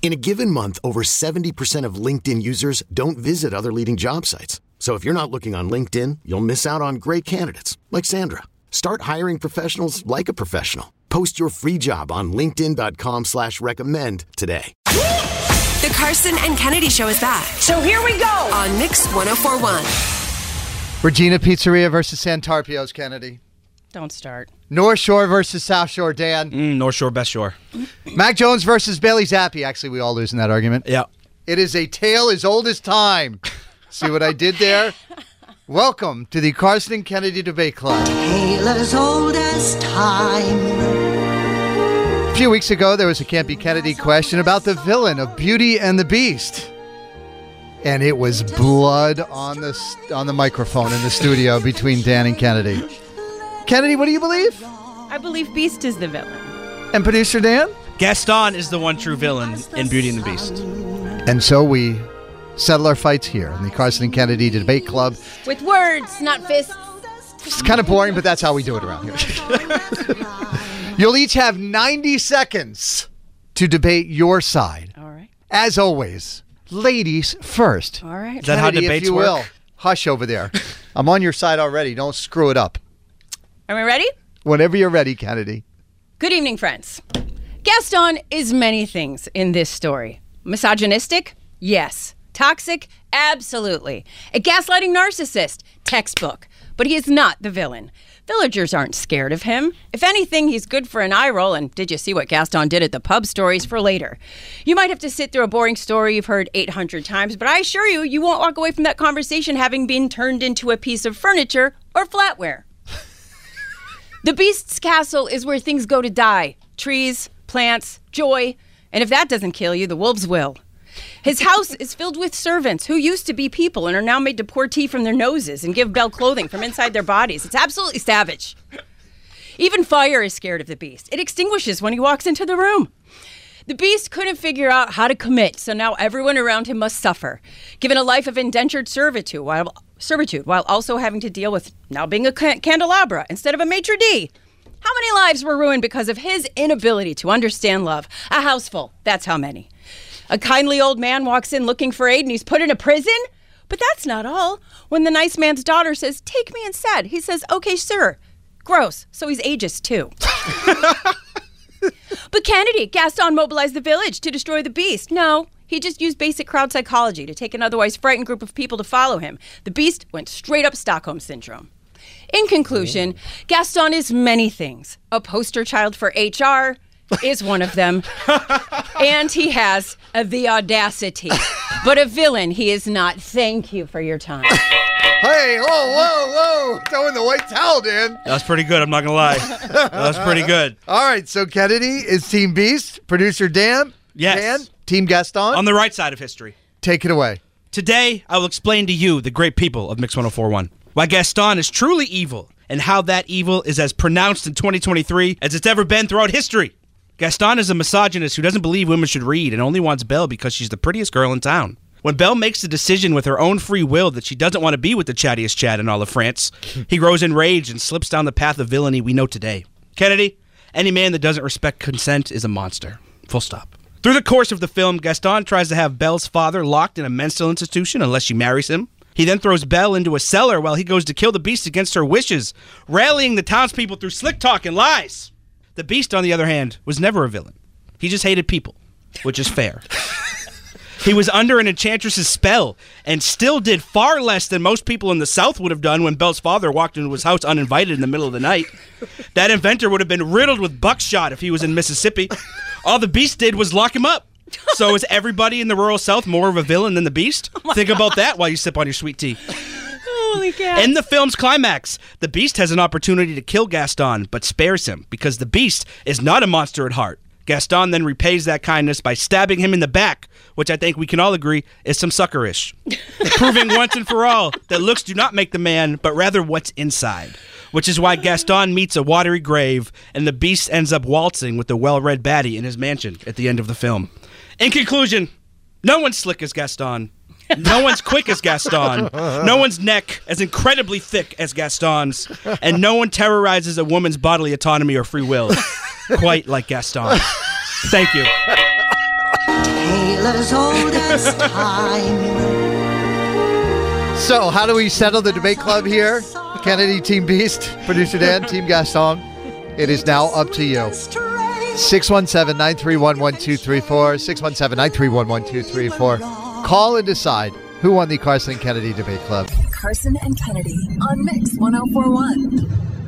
In a given month, over 70% of LinkedIn users don't visit other leading job sites. So if you're not looking on LinkedIn, you'll miss out on great candidates like Sandra. Start hiring professionals like a professional. Post your free job on LinkedIn.com slash recommend today. The Carson and Kennedy show is back So here we go. on Mix 1041. Regina Pizzeria versus Santarpio's Kennedy. Don't start. North Shore versus South Shore Dan. Mm, North Shore, Best Shore. Mac Jones versus Bailey Zappe. Actually, we all lose in that argument. Yeah. It is a tale as old as time. See what I did there? Welcome to the Carson and Kennedy Debate Club. tale as old as time. A few weeks ago, there was a Can't Kennedy question about the villain of Beauty and the Beast. And it was blood on the on the microphone in the studio between Dan and Kennedy. Kennedy, what do you believe? I believe Beast is the villain. And producer Dan? Gaston is the one true villain in Beauty and the Beast. And so we settle our fights here in the Carson and Kennedy Debate Club. With words, not fists. It's kind of boring, but that's how we do it around here. You'll each have 90 seconds to debate your side. All right. As always, ladies first. All right. Is that how Kennedy, if debates you work? will. Hush over there. I'm on your side already. Don't screw it up. Are we ready? Whenever you're ready, Kennedy. Good evening, friends. Gaston is many things in this story. Misogynistic? Yes. Toxic? Absolutely. A gaslighting narcissist? Textbook. But he is not the villain. Villagers aren't scared of him. If anything, he's good for an eye roll. And did you see what Gaston did at the pub stories for later? You might have to sit through a boring story you've heard 800 times, but I assure you, you won't walk away from that conversation having been turned into a piece of furniture or flatware. The beast's castle is where things go to die trees, plants, joy. And if that doesn't kill you, the wolves will. His house is filled with servants who used to be people and are now made to pour tea from their noses and give Belle clothing from inside their bodies. It's absolutely savage. Even fire is scared of the beast. It extinguishes when he walks into the room. The beast couldn't figure out how to commit, so now everyone around him must suffer, given a life of indentured servitude while servitude while also having to deal with now being a ca- candelabra instead of a maitre d. How many lives were ruined because of his inability to understand love? A houseful, that's how many. A kindly old man walks in looking for aid and he's put in a prison? But that's not all. When the nice man's daughter says, Take me instead, he says, Okay, sir. Gross. So he's ageist too. But Kennedy, Gaston mobilized the village to destroy the beast. No, he just used basic crowd psychology to take an otherwise frightened group of people to follow him. The beast went straight up Stockholm Syndrome. In conclusion, Gaston is many things. A poster child for HR is one of them. and he has uh, the audacity. But a villain he is not. Thank you for your time. Hey, whoa, whoa, whoa. Throwing the white towel, Dan. That was pretty good. I'm not gonna lie. That was pretty good. All right, so Kennedy is Team Beast. Producer Dan. Yes. Dan, Team Gaston. On the right side of history. Take it away. Today, I will explain to you, the great people of Mix 1041, why Gaston is truly evil and how that evil is as pronounced in 2023 as it's ever been throughout history. Gaston is a misogynist who doesn't believe women should read and only wants Belle because she's the prettiest girl in town. When Belle makes the decision with her own free will that she doesn't want to be with the chattiest Chad in all of France, he grows enraged and slips down the path of villainy we know today. Kennedy, any man that doesn't respect consent is a monster. Full stop. Through the course of the film, Gaston tries to have Belle's father locked in a mental institution unless she marries him. He then throws Belle into a cellar while he goes to kill the beast against her wishes, rallying the townspeople through slick talk and lies. The beast, on the other hand, was never a villain. He just hated people, which is fair. He was under an enchantress's spell and still did far less than most people in the South would have done when Belle's father walked into his house uninvited in the middle of the night. That inventor would have been riddled with buckshot if he was in Mississippi. All the Beast did was lock him up. So is everybody in the rural South more of a villain than the Beast? Oh Think about that while you sip on your sweet tea. Holy cow. In the film's climax, the Beast has an opportunity to kill Gaston, but spares him because the Beast is not a monster at heart. Gaston then repays that kindness by stabbing him in the back, which I think we can all agree is some suckerish. Proving once and for all that looks do not make the man, but rather what's inside. Which is why Gaston meets a watery grave, and the Beast ends up waltzing with the well read baddie in his mansion at the end of the film. In conclusion, no one's slick as Gaston. No one's quick as Gaston. No one's neck as incredibly thick as Gaston's. And no one terrorizes a woman's bodily autonomy or free will quite like Gaston. Thank you. Tale as old as time. So, how do we settle the debate club here? Kennedy, Team Beast, producer Dan, Team Gaston. It is now up to you. 617 931 1234. 617 931 1234. Call and decide who won the Carson and Kennedy Debate Club. Carson and Kennedy on Mix 1041.